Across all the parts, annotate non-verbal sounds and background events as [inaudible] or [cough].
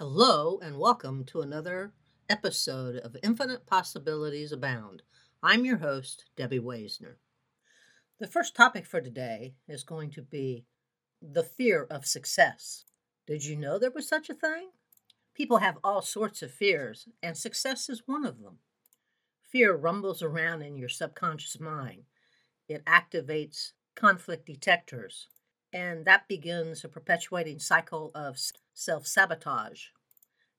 Hello, and welcome to another episode of Infinite Possibilities Abound. I'm your host, Debbie Waisner. The first topic for today is going to be the fear of success. Did you know there was such a thing? People have all sorts of fears, and success is one of them. Fear rumbles around in your subconscious mind. It activates conflict detectors, and that begins a perpetuating cycle of self sabotage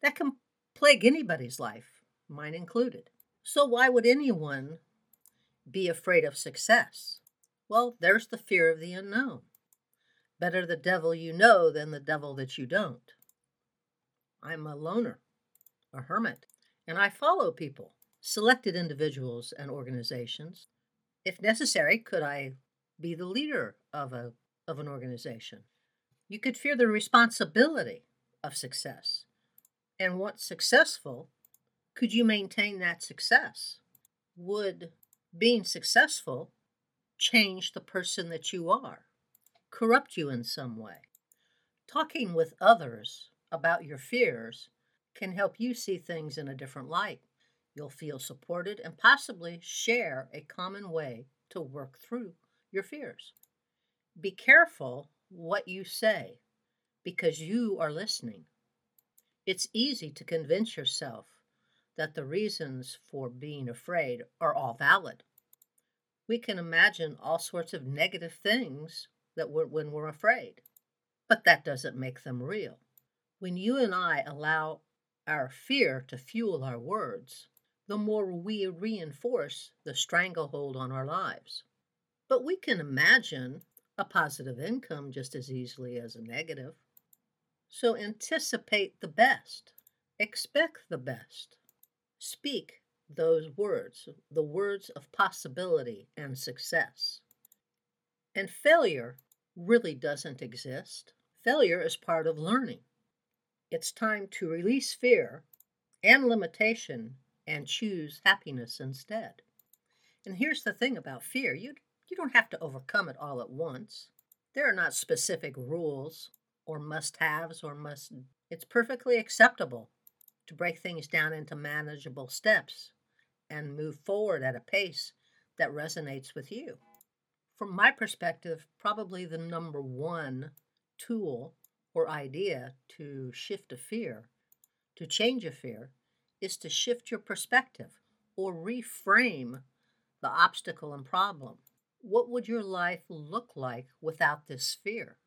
that can plague anybody's life, mine included. So, why would anyone be afraid of success? Well, there's the fear of the unknown. Better the devil you know than the devil that you don't. I'm a loner, a hermit, and I follow people, selected individuals and organizations. If necessary, could I be the leader of a of an organization? You could fear the responsibility of success. And once successful, could you maintain that success? Would being successful change the person that you are, corrupt you in some way? Talking with others about your fears can help you see things in a different light. You'll feel supported and possibly share a common way to work through your fears. Be careful what you say because you are listening. It's easy to convince yourself that the reasons for being afraid are all valid. We can imagine all sorts of negative things that we're, when we're afraid, but that doesn't make them real. When you and I allow our fear to fuel our words, the more we reinforce the stranglehold on our lives. But we can imagine a positive income just as easily as a negative. So anticipate the best, expect the best. Speak those words, the words of possibility and success. And failure really doesn't exist. Failure is part of learning. It's time to release fear and limitation and choose happiness instead. And here's the thing about fear you, you don't have to overcome it all at once. There are not specific rules or must haves or must. It's perfectly acceptable to break things down into manageable steps and move forward at a pace that resonates with you. From my perspective, probably the number one tool or idea to shift a fear, to change a fear, is to shift your perspective or reframe the obstacle and problem. What would your life look like without this fear?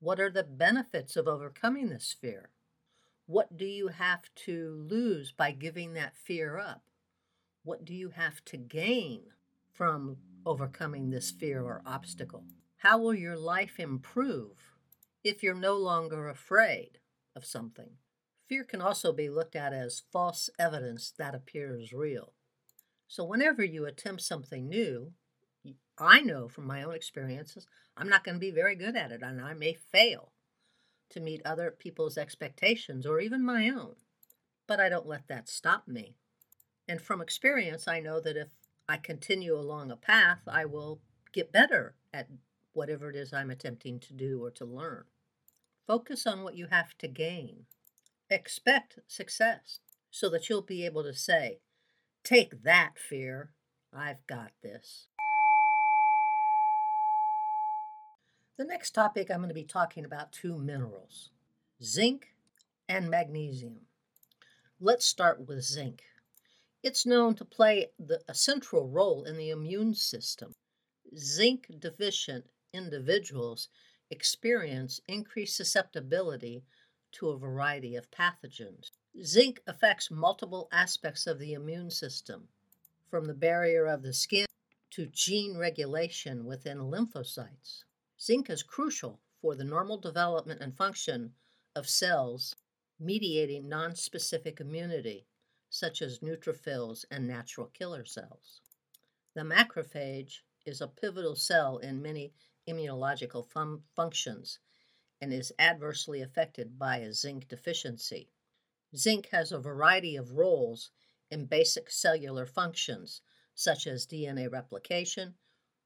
What are the benefits of overcoming this fear? What do you have to lose by giving that fear up? What do you have to gain from overcoming this fear or obstacle? How will your life improve if you're no longer afraid of something? Fear can also be looked at as false evidence that appears real. So, whenever you attempt something new, I know from my own experiences, I'm not going to be very good at it and I may fail to meet other people's expectations or even my own. But I don't let that stop me. And from experience, I know that if I continue along a path, I will get better at whatever it is I'm attempting to do or to learn. Focus on what you have to gain. Expect success so that you'll be able to say, Take that, fear. I've got this. The next topic I'm going to be talking about two minerals zinc and magnesium. Let's start with zinc. It's known to play the, a central role in the immune system. Zinc deficient individuals experience increased susceptibility to a variety of pathogens. Zinc affects multiple aspects of the immune system, from the barrier of the skin to gene regulation within lymphocytes. Zinc is crucial for the normal development and function of cells mediating nonspecific immunity, such as neutrophils and natural killer cells. The macrophage is a pivotal cell in many immunological fun- functions and is adversely affected by a zinc deficiency. Zinc has a variety of roles in basic cellular functions, such as DNA replication,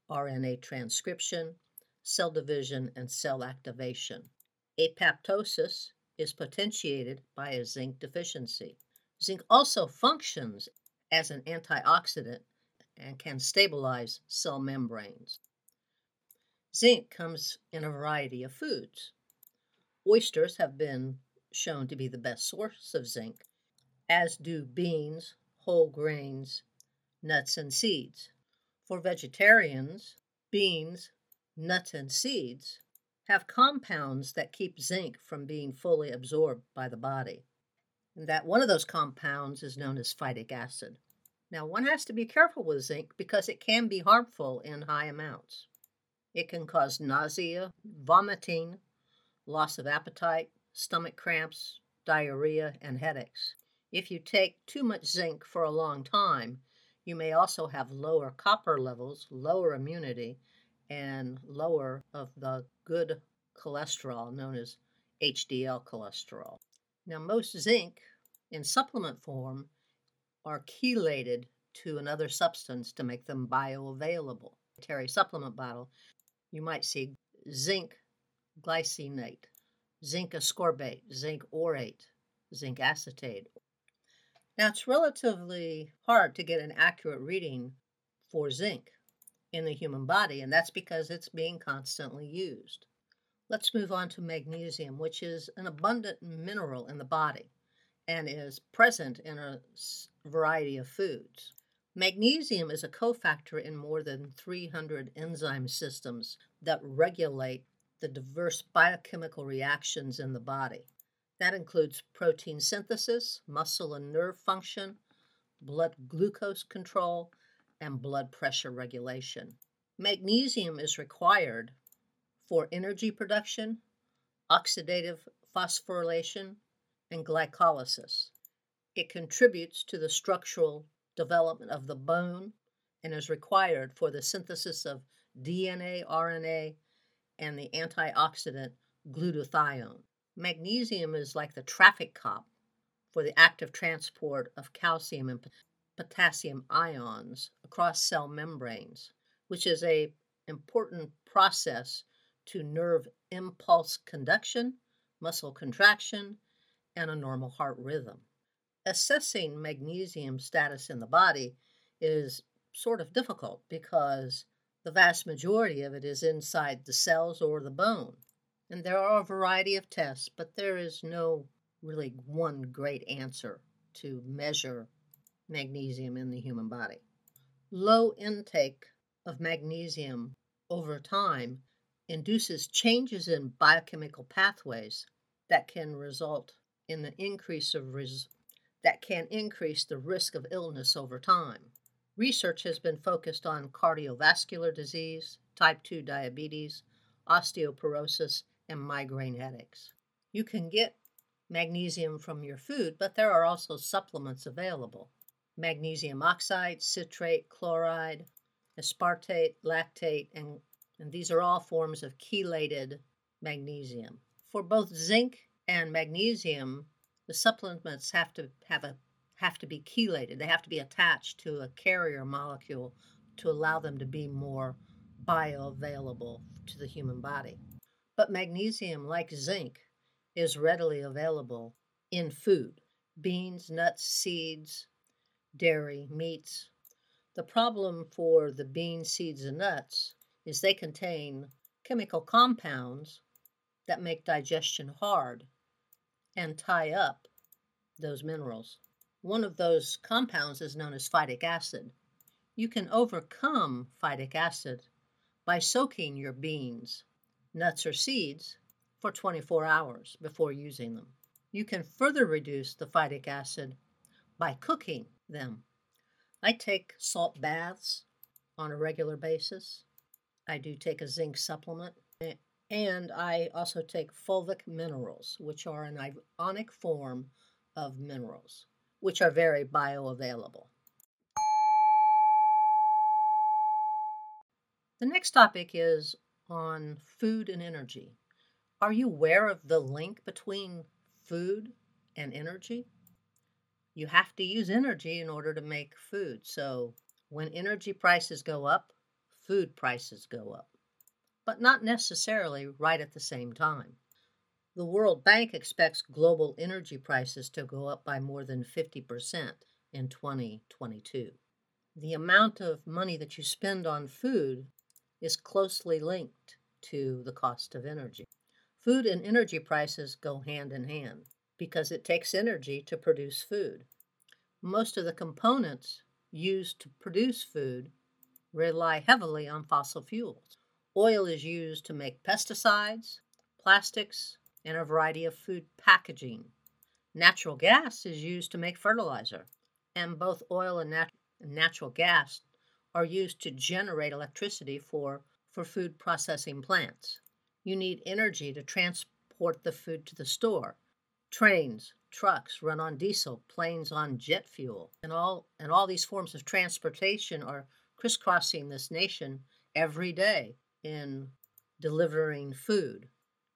RNA transcription, cell division, and cell activation. Apoptosis is potentiated by a zinc deficiency. Zinc also functions as an antioxidant and can stabilize cell membranes. Zinc comes in a variety of foods. Oysters have been shown to be the best source of zinc, as do beans, whole grains, nuts, and seeds. For vegetarians, beans, nuts, and seeds have compounds that keep zinc from being fully absorbed by the body. And that one of those compounds is known as phytic acid. Now, one has to be careful with zinc because it can be harmful in high amounts. It can cause nausea, vomiting, loss of appetite, stomach cramps, diarrhea, and headaches. If you take too much zinc for a long time, you may also have lower copper levels, lower immunity, and lower of the good cholesterol known as HDL cholesterol. Now, most zinc in supplement form are chelated to another substance to make them bioavailable. Terry supplement bottle, you might see zinc glycinate, zinc ascorbate, zinc orotate, zinc acetate. Now, it's relatively hard to get an accurate reading for zinc in the human body, and that's because it's being constantly used. Let's move on to magnesium, which is an abundant mineral in the body and is present in a variety of foods. Magnesium is a cofactor in more than 300 enzyme systems that regulate the diverse biochemical reactions in the body. That includes protein synthesis, muscle and nerve function, blood glucose control, and blood pressure regulation. Magnesium is required for energy production, oxidative phosphorylation, and glycolysis. It contributes to the structural development of the bone and is required for the synthesis of DNA, RNA, and the antioxidant glutathione. Magnesium is like the traffic cop for the active transport of calcium and potassium ions across cell membranes, which is a important process to nerve impulse conduction, muscle contraction, and a normal heart rhythm. Assessing magnesium status in the body is sort of difficult because the vast majority of it is inside the cells or the bone. And there are a variety of tests, but there is no really one great answer to measure magnesium in the human body. Low intake of magnesium over time induces changes in biochemical pathways that can result in the increase of res- that can increase the risk of illness over time. Research has been focused on cardiovascular disease, type 2 diabetes, osteoporosis, and migraine headaches. You can get magnesium from your food, but there are also supplements available magnesium oxide, citrate, chloride, aspartate, lactate, and, and these are all forms of chelated magnesium. For both zinc and magnesium, the supplements have to have a have to be chelated. They have to be attached to a carrier molecule to allow them to be more bioavailable to the human body. But magnesium, like zinc, is readily available in food beans, nuts, seeds, dairy, meats. The problem for the beans, seeds, and nuts is they contain chemical compounds that make digestion hard and tie up those minerals. One of those compounds is known as phytic acid. You can overcome phytic acid by soaking your beans, nuts, or seeds for 24 hours before using them. You can further reduce the phytic acid by cooking them. I take salt baths on a regular basis. I do take a zinc supplement and I also take fulvic minerals, which are an ionic form of minerals, which are very bioavailable. The next topic is on food and energy. Are you aware of the link between food and energy? You have to use energy in order to make food. So when energy prices go up, food prices go up but not necessarily right at the same time. The World Bank expects global energy prices to go up by more than 50% in 2022. The amount of money that you spend on food is closely linked to the cost of energy. Food and energy prices go hand in hand because it takes energy to produce food. Most of the components used to produce food rely heavily on fossil fuels. Oil is used to make pesticides, plastics, and a variety of food packaging. Natural gas is used to make fertilizer, and both oil and nat- natural gas are used to generate electricity for, for food processing plants. You need energy to transport the food to the store. Trains, trucks run on diesel, planes on jet fuel, and all and all these forms of transportation are crisscrossing this nation every day in delivering food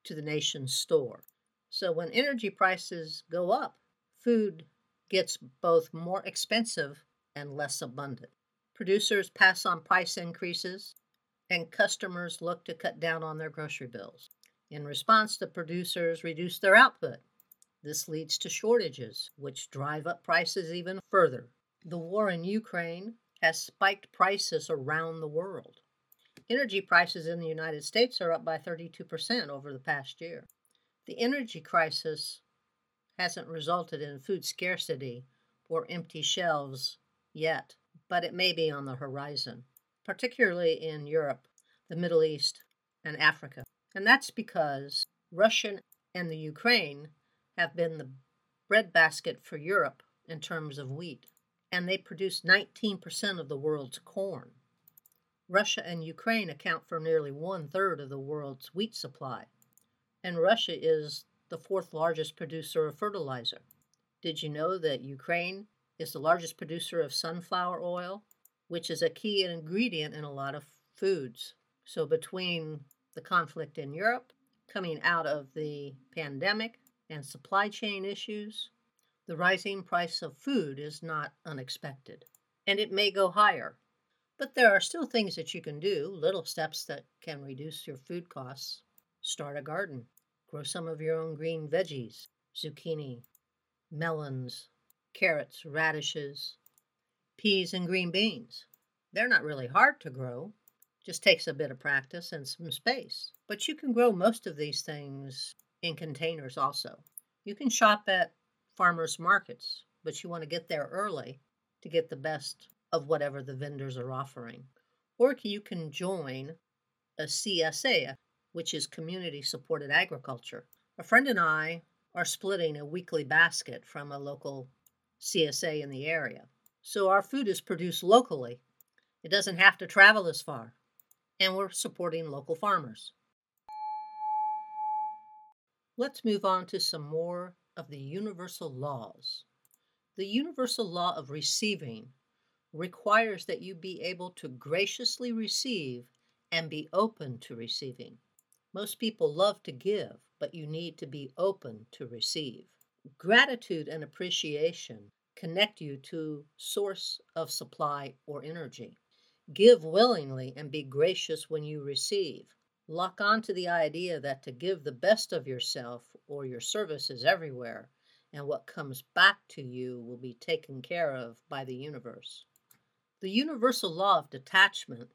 to the nation's store. So when energy prices go up, food gets both more expensive and less abundant. Producers pass on price increases and customers look to cut down on their grocery bills. In response, the producers reduce their output. This leads to shortages, which drive up prices even further. The war in Ukraine has spiked prices around the world. Energy prices in the United States are up by 32% over the past year. The energy crisis hasn't resulted in food scarcity or empty shelves yet, but it may be on the horizon particularly in Europe, the Middle East, and Africa. And that's because Russia and the Ukraine have been the breadbasket for Europe in terms of wheat, and they produce 19% of the world's corn. Russia and Ukraine account for nearly one third of the world's wheat supply, and Russia is the fourth largest producer of fertilizer. Did you know that Ukraine is the largest producer of sunflower oil which is a key ingredient in a lot of foods. So, between the conflict in Europe, coming out of the pandemic, and supply chain issues, the rising price of food is not unexpected. And it may go higher. But there are still things that you can do, little steps that can reduce your food costs. Start a garden, grow some of your own green veggies, zucchini, melons, carrots, radishes, peas and green beans. They're not really hard to grow, just takes a bit of practice and some space. But you can grow most of these things in containers also. You can shop at farmers markets, but you want to get there early to get the best of whatever the vendors are offering. Or you can join a CSA, which is community supported agriculture. A friend and I are splitting a weekly basket from a local CSA in the area. So our food is produced locally. It doesn't have to travel as far. And we're supporting local farmers. Let's move on to some more of the universal laws. The universal law of receiving requires that you be able to graciously receive and be open to receiving. Most people love to give, but you need to be open to receive. Gratitude and appreciation connect you to source of supply or energy. Give willingly and be gracious when you receive. Lock on to the idea that to give the best of yourself or your services everywhere, and what comes back to you will be taken care of by the universe. The universal law of detachment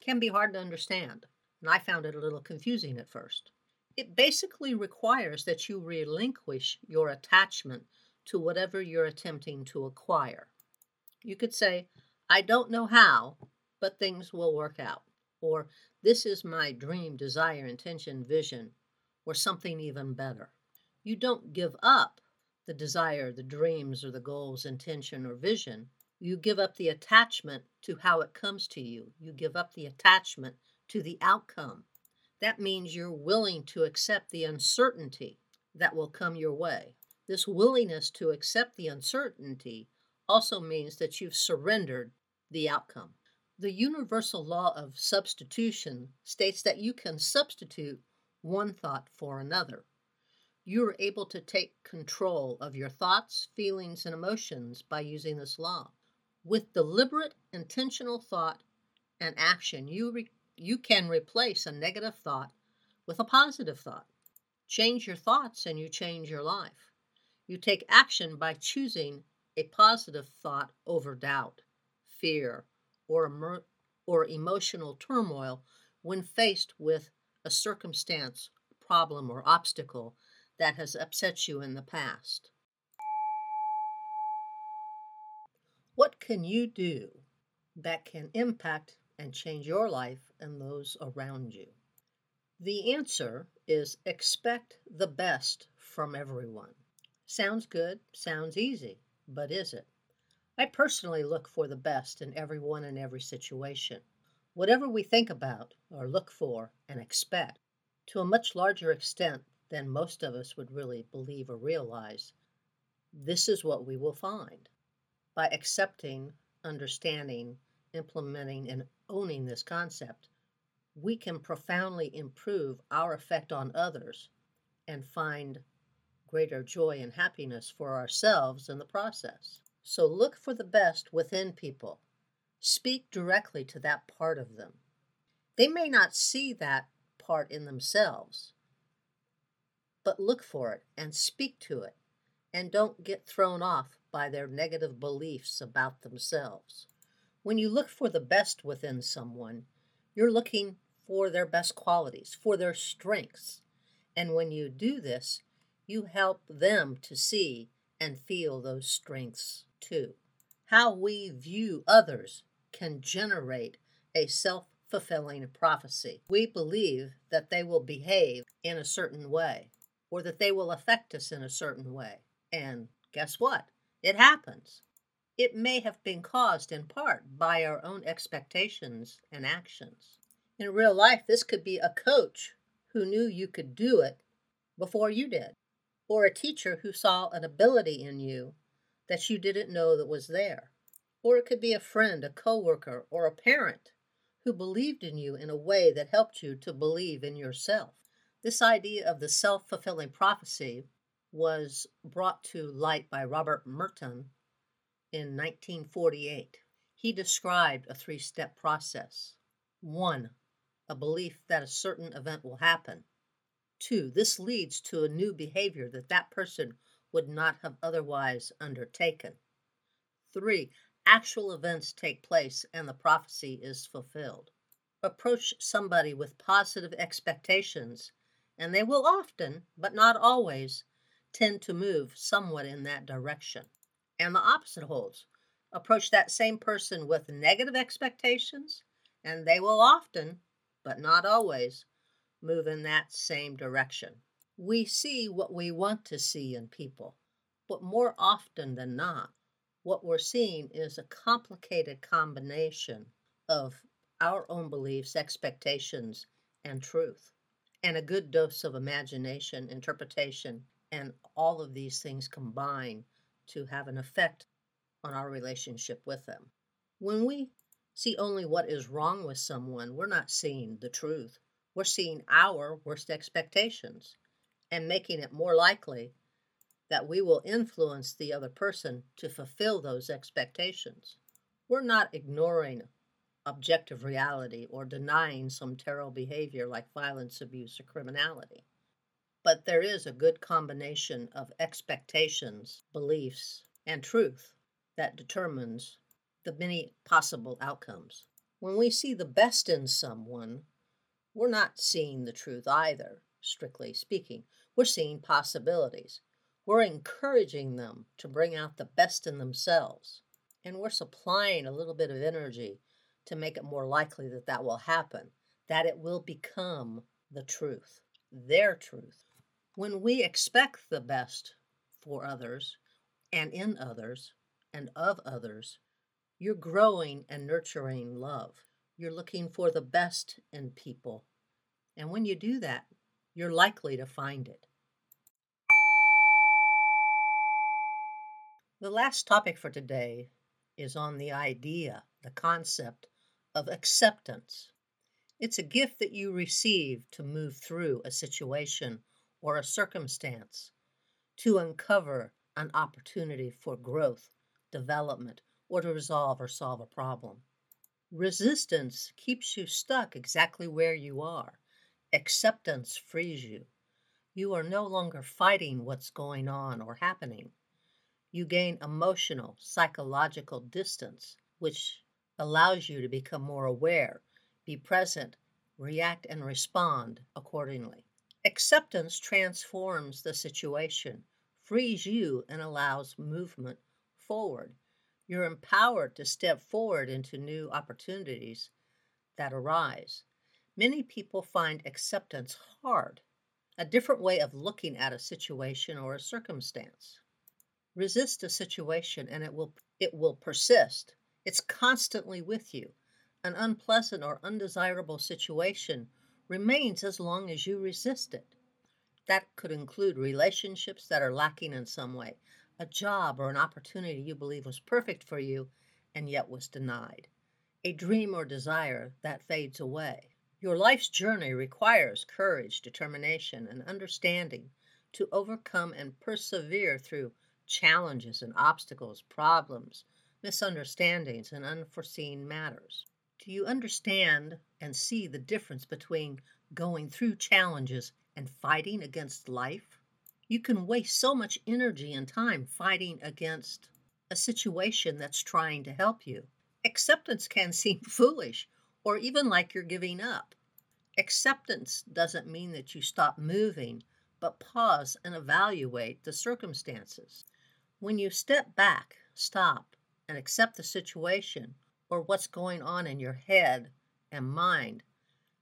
can be hard to understand, and I found it a little confusing at first. It basically requires that you relinquish your attachment to whatever you're attempting to acquire. You could say, I don't know how, but things will work out. Or, this is my dream, desire, intention, vision, or something even better. You don't give up the desire, the dreams, or the goals, intention, or vision. You give up the attachment to how it comes to you. You give up the attachment to the outcome. That means you're willing to accept the uncertainty that will come your way. This willingness to accept the uncertainty also means that you've surrendered the outcome. The universal law of substitution states that you can substitute one thought for another. You are able to take control of your thoughts, feelings, and emotions by using this law. With deliberate, intentional thought and action, you, re- you can replace a negative thought with a positive thought. Change your thoughts and you change your life. You take action by choosing a positive thought over doubt, fear, or, emer- or emotional turmoil when faced with a circumstance, problem, or obstacle that has upset you in the past. What can you do that can impact and change your life and those around you? The answer is expect the best from everyone. Sounds good, sounds easy, but is it? I personally look for the best in everyone and every situation. Whatever we think about, or look for, and expect, to a much larger extent than most of us would really believe or realize, this is what we will find. By accepting, understanding, implementing, and owning this concept, we can profoundly improve our effect on others and find greater joy and happiness for ourselves in the process. So look for the best within people. Speak directly to that part of them. They may not see that part in themselves, but look for it and speak to it, and don't get thrown off by their negative beliefs about themselves. When you look for the best within someone, you're looking for their best qualities, for their strengths. And when you do this, you help them to see and feel those strengths too. How we view others can generate a self fulfilling prophecy. We believe that they will behave in a certain way or that they will affect us in a certain way. And guess what? It happens. It may have been caused in part by our own expectations and actions. In real life, this could be a coach who knew you could do it before you did, or a teacher who saw an ability in you that you didn't know that was there. Or it could be a friend, a coworker, or a parent who believed in you in a way that helped you to believe in yourself. This idea of the self fulfilling prophecy was brought to light by Robert Merton in 1948. He described a three step process. One, a belief that a certain event will happen. Two, this leads to a new behavior that that person would not have otherwise undertaken. Three, actual events take place and the prophecy is fulfilled. Approach somebody with positive expectations, and they will often, but not always, tend to move somewhat in that direction. And the opposite holds. Approach that same person with negative expectations, and they will often, but not always, move in that same direction. We see what we want to see in people, but more often than not, what we're seeing is a complicated combination of our own beliefs, expectations, and truth, and a good dose of imagination, interpretation, and all of these things combine to have an effect on our relationship with them. When we see only what is wrong with someone, we're not seeing the truth. We're seeing our worst expectations and making it more likely that we will influence the other person to fulfill those expectations. We're not ignoring objective reality or denying some terrible behavior like violence, abuse, or criminality. But there is a good combination of expectations, beliefs, and truth that determines the many possible outcomes. When we see the best in someone, we're not seeing the truth either, strictly speaking. We're seeing possibilities. We're encouraging them to bring out the best in themselves. And we're supplying a little bit of energy to make it more likely that that will happen, that it will become the truth, their truth. When we expect the best for others and in others and of others, you're growing and nurturing love. You're looking for the best in people. And when you do that, you're likely to find it. The last topic for today is on the idea, the concept of acceptance. It's a gift that you receive to move through a situation or a circumstance, to uncover an opportunity for growth, development, or to resolve or solve a problem. Resistance keeps you stuck exactly where you are. Acceptance frees you. You are no longer fighting what's going on or happening. You gain emotional, psychological distance, which allows you to become more aware, be present, react, and respond accordingly. Acceptance transforms the situation, frees you, and allows movement forward. You're empowered to step forward into new opportunities that arise. Many people find acceptance hard, a different way of looking at a situation or a circumstance. Resist a situation and it will it will persist. It's constantly with you. An unpleasant or undesirable situation remains as long as you resist it. That could include relationships that are lacking in some way, a job or an opportunity you believe was perfect for you and yet was denied, a dream or desire that fades away. Your life's journey requires courage, determination, and understanding to overcome and persevere through challenges and obstacles, problems, misunderstandings, and unforeseen matters. Do you understand and see the difference between going through challenges and fighting against life? You can waste so much energy and time fighting against a situation that's trying to help you. Acceptance can seem [laughs] foolish or even like you're giving up. Acceptance doesn't mean that you stop moving, but pause and evaluate the circumstances. When you step back, stop, and accept the situation or what's going on in your head and mind,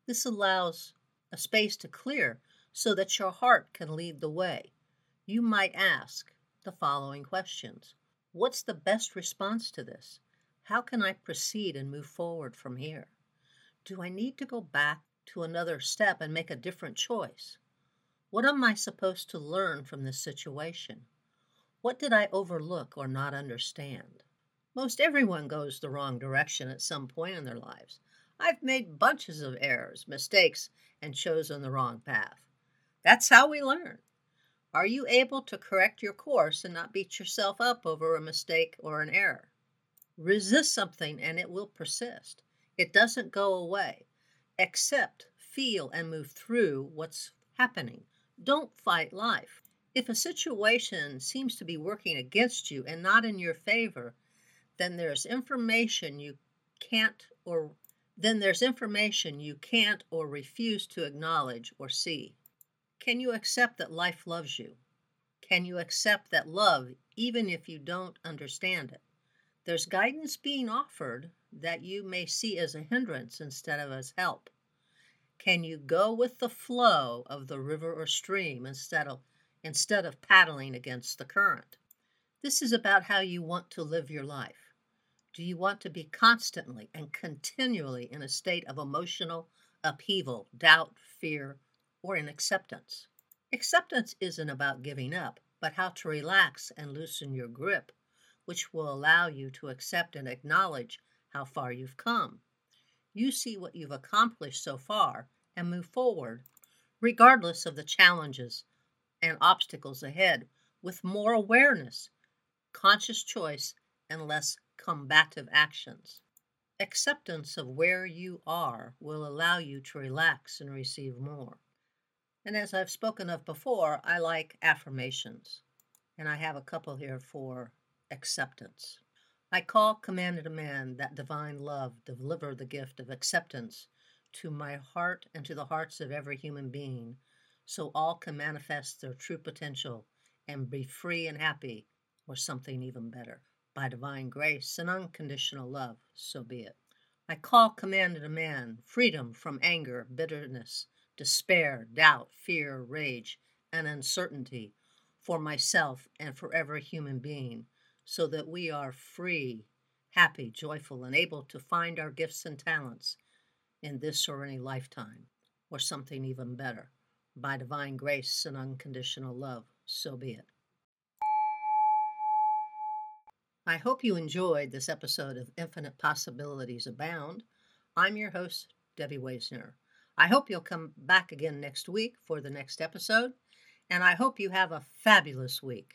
this allows a space to clear so that your heart can lead the way. You might ask the following questions What's the best response to this? How can I proceed and move forward from here? Do I need to go back to another step and make a different choice? What am I supposed to learn from this situation? What did I overlook or not understand? Most everyone goes the wrong direction at some point in their lives. I've made bunches of errors, mistakes, and chosen the wrong path. That's how we learn. Are you able to correct your course and not beat yourself up over a mistake or an error? Resist something and it will persist. It doesn't go away. Accept, feel, and move through what's happening. Don't fight life. If a situation seems to be working against you and not in your favor, then there's information you can't or then there's information you can't or refuse to acknowledge or see. Can you accept that life loves you? Can you accept that love even if you don't understand it? There's guidance being offered that you may see as a hindrance instead of as help. Can you go with the flow of the river or stream instead of instead of paddling against the current? This is about how you want to live your life. Do you want to be constantly and continually in a state of emotional upheaval, doubt, fear, or in acceptance? Acceptance isn't about giving up, but how to relax and loosen your grip, which will allow you to accept and acknowledge how far you've come. You see what you've accomplished so far and move forward, regardless of the challenges and obstacles ahead, with more awareness, conscious choice, and less combative actions. Acceptance of where you are will allow you to relax and receive more. And as I've spoken of before, I like affirmations, and I have a couple here for acceptance. I call, commanded a man that divine love deliver the gift of acceptance to my heart and to the hearts of every human being, so all can manifest their true potential and be free and happy, or something even better by divine grace and unconditional love, so be it. I call, commanded a man freedom from anger, bitterness, despair, doubt, fear, rage, and uncertainty for myself and for every human being, so that we are free, happy, joyful, and able to find our gifts and talents in this or any lifetime, or something even better. By divine grace and unconditional love, so be it. I hope you enjoyed this episode of Infinite Possibilities Abound. I'm your host, Debbie Weisner. I hope you'll come back again next week for the next episode, and I hope you have a fabulous week.